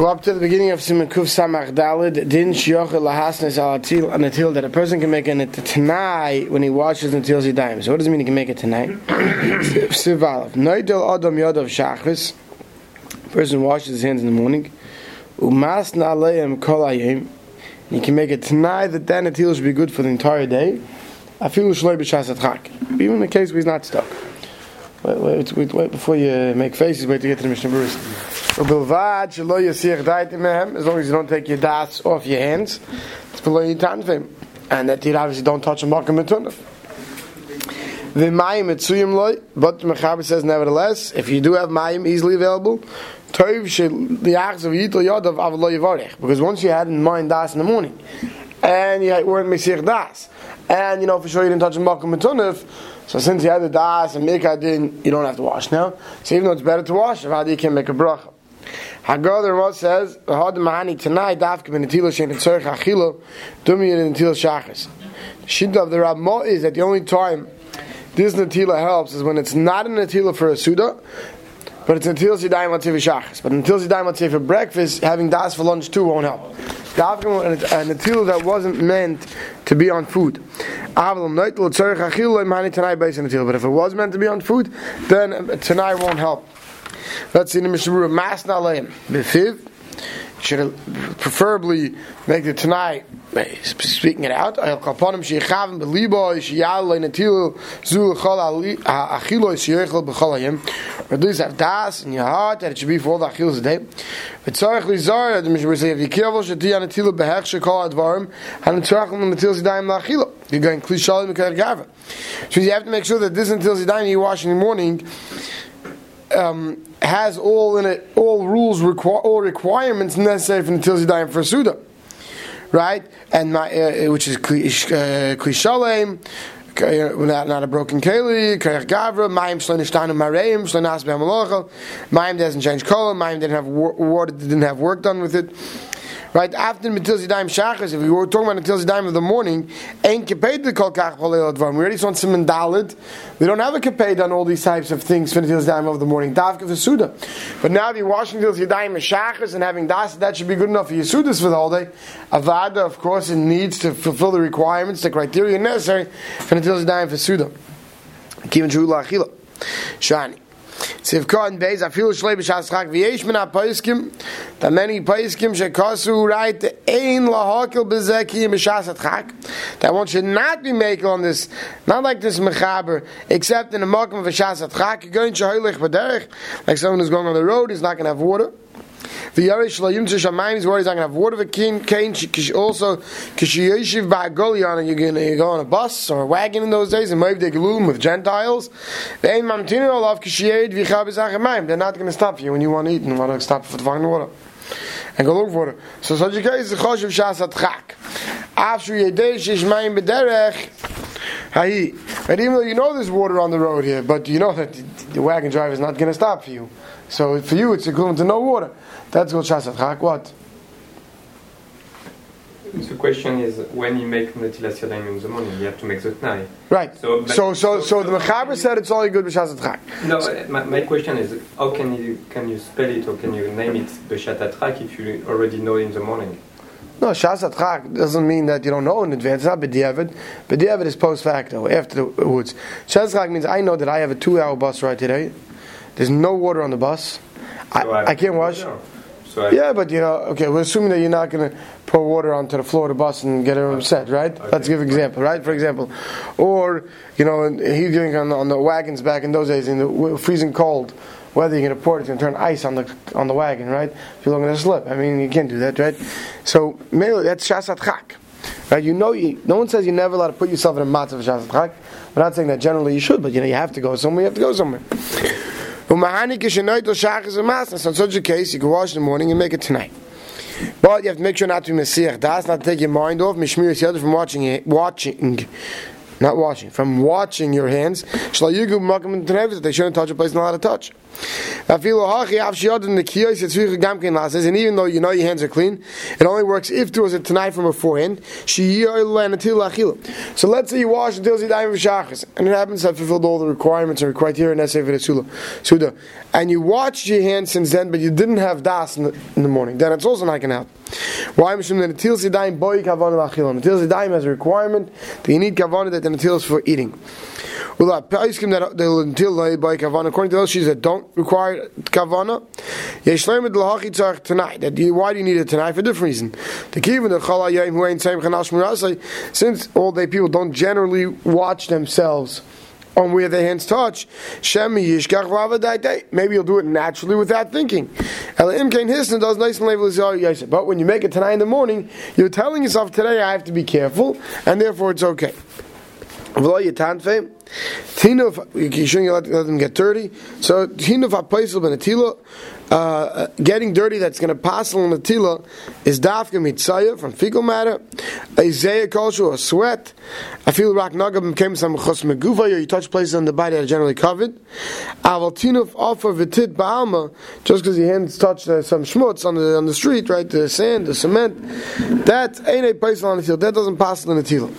Well, up to the beginning of Siman Kuf Samach Dalid, din shiochel lahasnes al atil an atil that a person can make an tanai when he washes until he dimes. So what does it mean he can make it tnai? Sivalav. Noidel adam yadav shachris. Person washes his hands in the morning. Umas na'aleim kol hayim. He can make it tnai that then atil should be good for the entire day. Afilu shloi b'shas atchak. Even in the case where he's not stuck. Wait, wait, wait, wait, before you make faces, wait to get to the Mishnah Berurah. As long as you don't take your das off your hands, it's below your tanvim. And that you obviously don't touch a makam metunaf. V'mayim etzuyim loy, but Mechaber says nevertheless, if you do have mayim easily available, tov shel liachs of yitol yodav avlo yivarech, because once you had in mind das in the morning, and you weren't mesir das, and you know for sure you didn't touch a makam metunaf, so since you had the das and mikadin, you don't have to wash now. So even though it's better to wash, if you can make a bracha. Haggadah Ramah says, "Had mahani tnai dafke ben netila shein tzorich achilo dumi in netila shachas." The shidduch of the Ramah is that the only time this netila helps is when it's not a netila for a suda, but it's until zidayim lativ shachas. But until zidayim lativ for breakfast, having das for lunch too won't help. Dafke a netila that wasn't meant to be on food. But if it was meant to be on food, then tnai won't help. Let's see the Mishnah Mas Naleim. Befiv. Should preferably make it tnai speaking it out. Al kaponim sheychavim belibo sheyal le'natilu zu chol achilo sheyechel b'cholayim. Or at least have das in your heart that it should be for all the achilos day. But tzarech lizar, the Mishnah say, if you careful sheti anatilu behech shekol advarim, and tzarech l'natilu zidayim la'achilo. You're going klishalim k'er gava. So you have to make sure that this until zidayim you wash in the morning um, has all in it, all rules, requ- all requirements necessary for until dying for Suda, right? And my, uh, which is klishalem. Uh, not, not a broken keli, kayach gavra, mayim shlenishtanu mareim, shlenas be'amalocha, mayim doesn't change color, mayim didn't have water, didn't have work done with it. Right after the Matil Zidaim Shachas, if we were talking about Matil Zidaim of the morning, ain't Kaped the Kol Kach Cholel Advarim. We already saw Siman Dalit. We don't have a Kaped on all these types of things for Matil Zidaim of the morning. Davka for. But now you're washing Matil Zidaim Shachas and having Das, that should be good enough for your Sudas for the whole day. Avada, of course, it needs to fulfill the requirements, the criteria necessary for Matil Zidaim for Suda. Kivin Shula Achila. Shani. Sivka and Beis afilu shlei b'shas chak v'yesh min ha-poiskim the many poiskim shekasu right ein lahakil b'zeki b'shas chak that one should not be making on this not like this mechaber except in the makom of b'shas chak you're going to hoilich b'derech like someone who's going on the road he's not going to have water the Yarish Layim Shamayim is where he's not going to have water king, cane, also, Kishiyeshiv Ba'agolion, you're going to go on a bus or a wagon in those days, and with Gentiles. The Kishiyed Vichab Zachamayim. They're not going to stop you when you want to eat and want to stop for the water. And go look for it. So such a case, the Choshev Shas Atchak. After Yedei Shishmayim B'derech, Hayi. And even though you know there's water on the road here, but you know that the wagon driver is not going to stop for you. So for you, it's equivalent to no water. That's what Shasat Atchak. What? The question is when you make Netilas Yadayim in the morning, you have to make the Tnai. Right. So, so, so, so the Mechaber said it's only good b'Shas Atchak. No, uh, my, my question is how can you can you spell it or can you name it b'Shat Atchak if you already know in the morning? No, Shas Atchak doesn't mean that you don't know in advance. It's not B'diavad. B'diavad is post facto, after the woods. Shas Atchak means I know that I have a two hour bus ride today. There's no water on the bus. I, so I, I can't wash. So yeah, but you know, okay, we're assuming that you're not going to pour water onto the floor of the bus and get upset, right? Okay. Let's give an example, right? For example, or you know, he's doing on the, on the wagons back in those days in the freezing cold. Whether you're going to pour it, it's going to turn ice on the on the wagon, right? If you're going to slip, I mean, you can't do that, right? So, mainly that's shasat chak. Right? You know, you, no one says you're never allowed to put yourself in a matzah of shasat chak. We're not saying that generally you should, but you know, you have to go somewhere. You have to go somewhere. So in such a case, you can wash in the morning and make it tnai. But you have to make sure not to be Messiah. That's not to take your mind off. Mishmir is from watching watching, not watching, from watching your hands. They shouldn't touch a place not allowed to touch. And even though you know your hands are clean, it only works if there was a tnai from beforehand. So let's say you wash until Zidayim V'Shachas, and it happens to have fulfilled all the requirements or criteria necessary for the Suda. And you watched your hands since then, but you didn't have Das in the, in the morning. Then it's also not going to help. Why? Because the Natil Zidayim Boy Kavanah Achilah. Natil Zidayim has a requirement that you need Kavanah that the Natil is for eating. According to those she's that don't require kavana. Tnai. That you, why do you need it tnai for a different reason? Since all day people don't generally watch themselves on where their hands touch. Maybe you'll do it naturally without thinking. But when you make it tnai in the morning, you're telling yourself today I have to be careful, and therefore it's okay. Tinuf, you shouldn't let, let them get dirty. So tinuf apaisel benatila, uh, getting dirty that's going to pass on the tila is dafka mitzaya from fecal matter. Isaiah koshu a sweat. I feel rock nagab came some chos meguva. You touch places on the body that are generally covered. Aval tinuf offer vitit ba'alma just because your hands touch uh, some schmutz on the on the street, right? The sand, the cement. That ain't a place on the tila. That doesn't pass on the tila.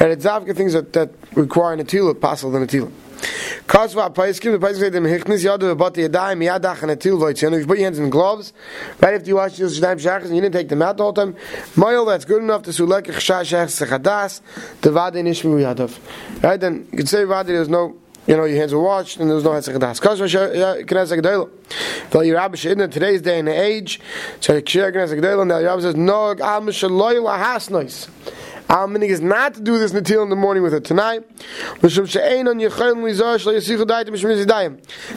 And it's Zavka things that, that require Natila, possible than Natila. Kasva Paiskim, the Paiskim them Hichnis Yadu Bati Yadayim Yadach and Atil. If you put your hands in gloves, right after you wash your Shadayim Shachas and you didn't take them out the whole time, Moil, that's good enough to Sulek Chashah Shachas Sechadas, the Vade Nishmu Yadav. Right, then you can say Vade, there's no you know, your hands were washed and there was no Hetzach Das. Kasva Knesset Gedela. Vel Yerabba Shidna, today's day and age, so Kshir Knesset Gedela, and the Yerabba says, No, I'm Shaloy Lahasnois. Our meaning is not to do this natil in the morning with it tnai.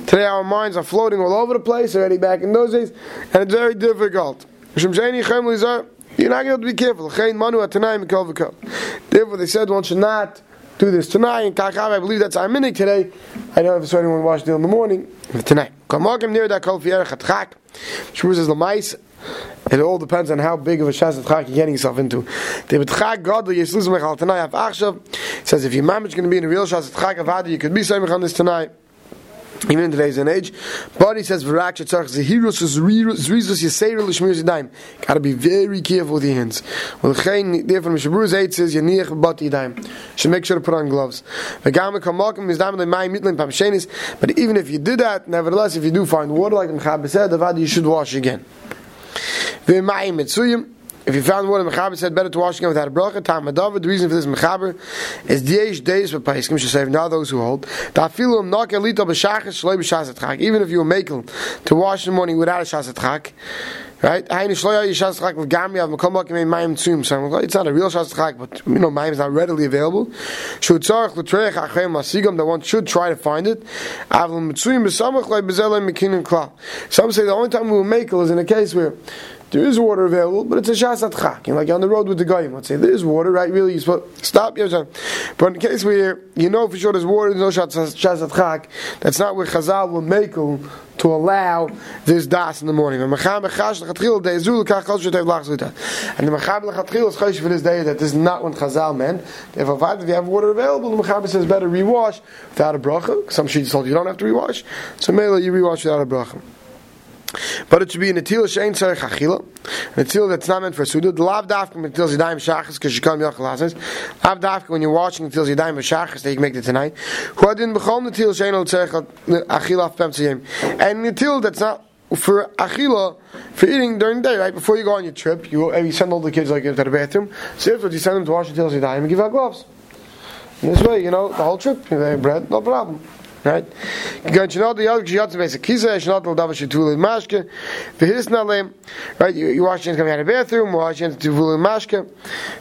Today our minds are floating all over the place already back in those days, and it's very difficult. You're not going to be careful. Therefore, they said one should not do this tnai. And I believe that's our minute today. I don't know if anyone wash it in the morning. Tonight. near that the it all depends on how big of a shas chak you're getting yourself into. The betchak godly yeslus mechal tnai achshav says if your is going to be in a real shas chak of you could be saying on this tnai. Even in today's age, but he says v'rak shetzarch zehirus zrizus yiseir l'shmir yadayim. Got to be very careful with your hands. Well, chein therefore Mishabruz eight says yaniach bat yadayim. Should make sure to put on gloves. V'gam le'mayim pamshenis. But even if you do that, nevertheless, if you do find water like the Mechaber said, the you should wash again. V'mayim mitzuyim. If you found water, Mechaber said better to wash again without a bracha. Tam David. The reason for this Mechaber is eight days for Paiskim should say now those who hold. Even if you were making to wash in the morning without a chak. Right? It's not a real shas but you know, mayim is not readily available. That one should try to find it. Some say the only time we will make it is in a case where there is water available, but it's a shasat chak. You know, like on the road with the guy, let's say there is water, right? Really, you stop. Yes, but in the case where you know for sure there's water, there's no shasat chak. That's not where Chazal will make to allow this das in the morning. And the Mechaber Lechatchil is chayish for this day that this is not when Chazal meant. If a if you have water available, the Mechaber says better rewash without a bracha. Some sheets told you don't have to rewash. So Mela, you rewash without a bracha. But it should be an atil shein tzarech achila, an atil that's not meant for suda. The lav dafka until zidayim shachas because you come yachal hases. Lav dafka when you're watching until zidayim shachas that you make it tnai. Who didn't become the til shein tzarech achila pem tzayim. And the atil that's not for achila for eating during the day, right before you go on your trip, you uh, you send all the kids like into the bathroom. So if you send them to wash until zidayim and give out gloves. In this way, you know, the whole trip, you bread, no problem. Right? Right? You, you wash your hands coming out of the bathroom, wash your hands to vulu mashke.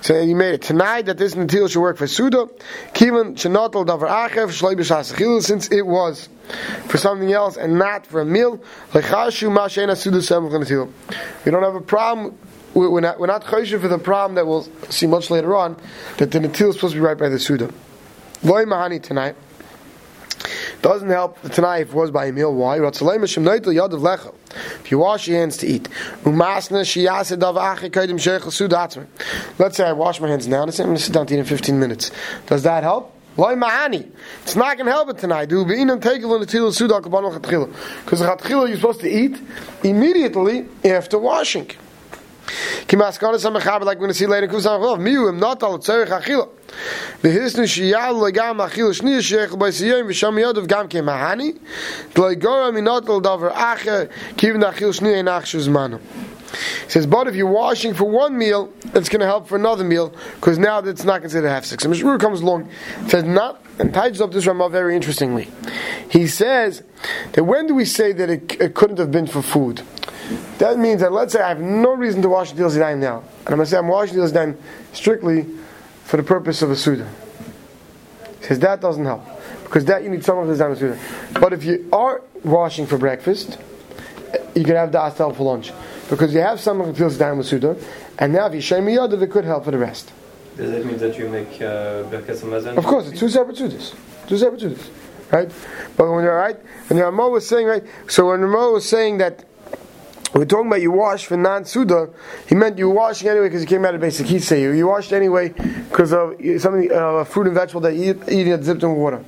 So you made it tnai that this natil should work for Suda. Kivan shenotel davar achev shloi b'shas since it was for something else and not for a meal. We don't have a problem we're not we're not choshev for the problem that we'll see much later on that the natil is supposed to be right by the suda. Loy mahani tnai. Doesn't help tnai if it was by a meal. Why? If you wash your hands to eat. Let's say I wash my hands now. and I'm going to sit down to eat in 15 minutes. Does that help? It's not going to help it tnai. The. Because the you're supposed to eat immediately after washing. Like we're going to see later. Gora minot al davar ache kivin achil shniya in achshuz manu. He says, but if you're washing for one meal, it's going to help for another meal because now it's not considered half six. So Mishmur comes along, says not, and ties up this Ramah very interestingly. He says that when do we say that it, it couldn't have been for food? That means that let's say I have no reason to wash the Yadayim now, and I'm going to say I'm washing the Yadayim strictly for the purpose of a Suda. He says that doesn't help because that you need some of the Yadayim Suda. But if you are washing for breakfast, you can have the Astel for lunch because you have some of the down with Suda, and now if you show me Yodav, it could help for the rest. Does that mean that you make uh, Hamazon? Of course, it's two separate Sudas. Two separate Sudas. Right? But when you're right, when the Ramo was saying, right, so when Ramo was saying that we're talking about you wash for non suda. He meant you washing anyway because you came out of basic heat. Say you you washed anyway because of something uh, fruit and vegetable that you eat, eating it dipped in water.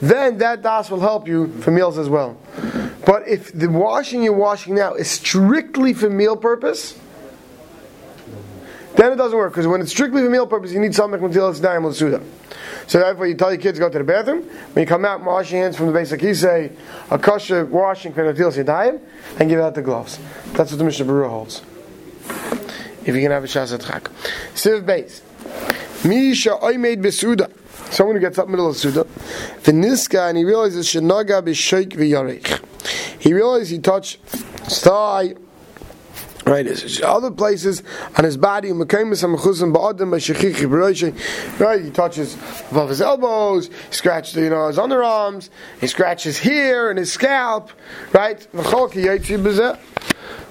Then that das will help you for meals as well. But if the washing you're washing now is strictly for meal purpose, then it doesn't work because when it's strictly for meal purpose, you need something it's dying with suda. So therefore, you tell your kids to go to the bathroom. When you come out, wash your hands from the basic. Say a kosher washing for Natil Yadayim and give out the gloves. That's what the Mishnah Berurah holds. If you can have a shas atchak. Siv base. Misha made besuda. Someone who gets up middle of suda. The niska and he realizes shenaga b'shoik v'yarich. He realizes he touched thigh Right, other places on his body. Right, he touches above his elbows. He scratches, you know, his underarms. He scratches here and his scalp. Right,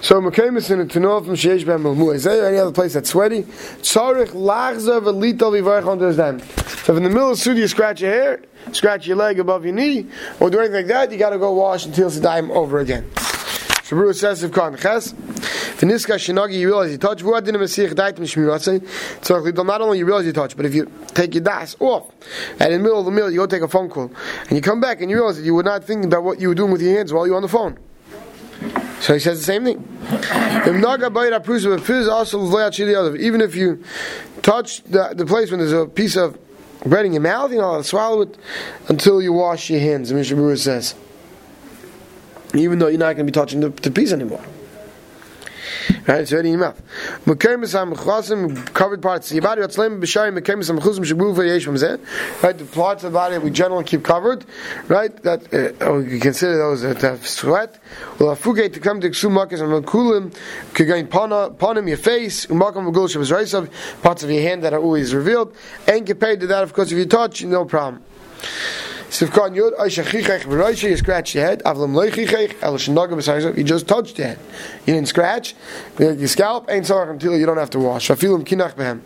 so Mekaymis in a Tanov from Sheish Ben Milmu. Is there any other place that's sweaty? Tzarich lachza v'lito v'varech on them. So if in the middle of the suit you scratch your hair, scratch your leg above your knee, or do anything like that, you got to go wash until it's time over again. So Shabru says if Khan Ches. The niska shinagi, you realize you touch. What didn't Messiah died mishmiratzei? So not only you realize you touch, but if you take your das off, and in the middle of the meal you go take a phone call, and you come back and you realize that you were not thinking about what you were doing with your hands while you were on the phone. So he says the same thing. Even if you touch the, the place when there's a piece of bread in your mouth, you know, swallow it until you wash your hands. The Mishnah says, even though you're not going to be touching the, the piece anymore. Right, it's already in your mouth. Mekemis HaMechasim, covered parts of your body, Atzleim B'shari, Mekemis HaMechusim, Shabu V'yesh. Right, the parts of the body that we generally keep covered, right, that, uh, or you consider those that have sweat. Well, Afuke to come to Ksum Makas and Kulim, Kagain Panim, your face, Umakam V'gul Shabbos Reisav, parts of your hand that are always revealed, and compared to that, of course, if you touch, no problem. Sivkan Yud, Aishachichech V'Roisha, you scratch your head, Avlam Loichichech, El Shanaga B'Sayzav, you just touched your head. You didn't scratch, your scalp ain't sorry until you don't have to wash. Shafilim Kinach Behem.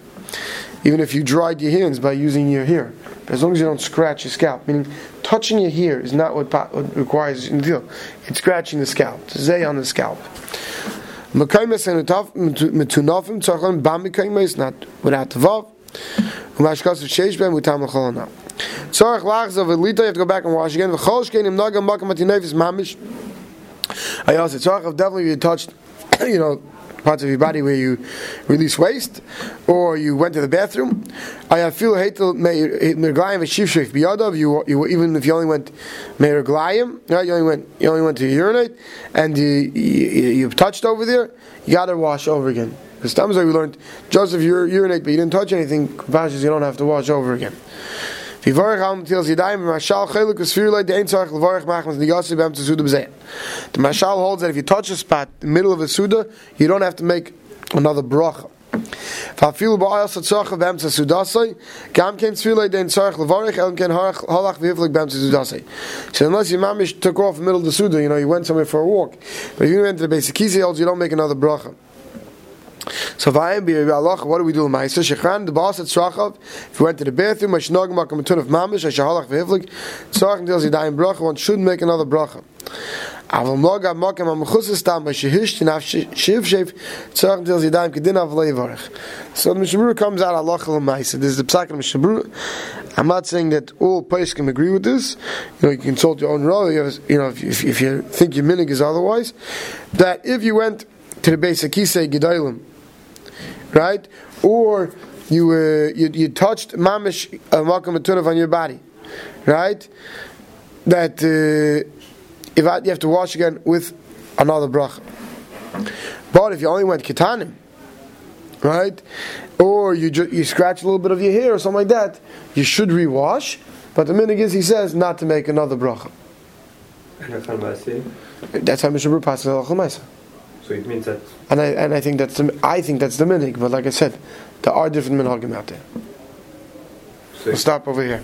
Even if you dried your hands by using your hair. As long as you don't scratch your scalp, meaning touching your hair is not what, what requires until it's scratching the scalp. Zay on the scalp. Mekaymes and metunafim tzachon bamikaymes, not without the vav. Umashkas v'sheish ben mutam l'cholonah. Tzarech lachzav v'lita, you have to go back and wash again. V'chol shkein im nagam makam atinefis mamish. I also tzarech definitely you touched, you know, parts of your body where you release waste, or you went to the bathroom. I feel hatel meirglayim v'shivshif biyadav. You, you even if you only went meirglayim, right? You only went you only went to urinate, and you, you, you touched over there. You got to wash over again. Because times we learned if you urinate but you didn't touch anything, you don't have to wash over again. Vivarich am tils yadayim mashal chelik usfir le dein tzarich levarich machmas niyasi bem tzuda b'zeh. The mashal holds that if you touch a spot in the middle of a suda, you don't have to make another bracha. Vafilu ba'ayas tzarich bem tzudasai, gam ken tzfir le dein tzarich levarich el ken halach v'hivlik bem tzudasai. So unless your mamish took off in the middle of the suda, you know, you went somewhere for a walk, but if you went to the basic holds, you don't make another bracha. So I am what do we do? Ma'aser shechran the boss at Tzrachav. If you went to the bathroom, Mashnag makam tun of mamish, Ashahalach v'hivlik. Tzrach until he die in bracha. One should make another bracha. Aval moga makam amchusis tam b'shehish tinaf shiv shev. Until he die in kedin av leivarich. So the Mishabur comes out Allah l'ma'aser. This is the psak of Mishabur. I'm not saying that all can agree with this. You know, you consult your own rabbi. You know, if, if, if you think your minig is otherwise, that if you went to the basic kisei gedolim, right, or you uh, you, you touched mamish a makam on your body, right, that uh, if you have to wash again with another bracha. But if you only went ketanim, right, or you ju- you scratch a little bit of your hair or something like that, you should rewash. But the minig is, he says, not to make another bracha. That's how Mishnah passes halacha So it means that. And I and I think that's the, I think that's the minig. But like I said, there are different minhagim out there. So we'll stop over here.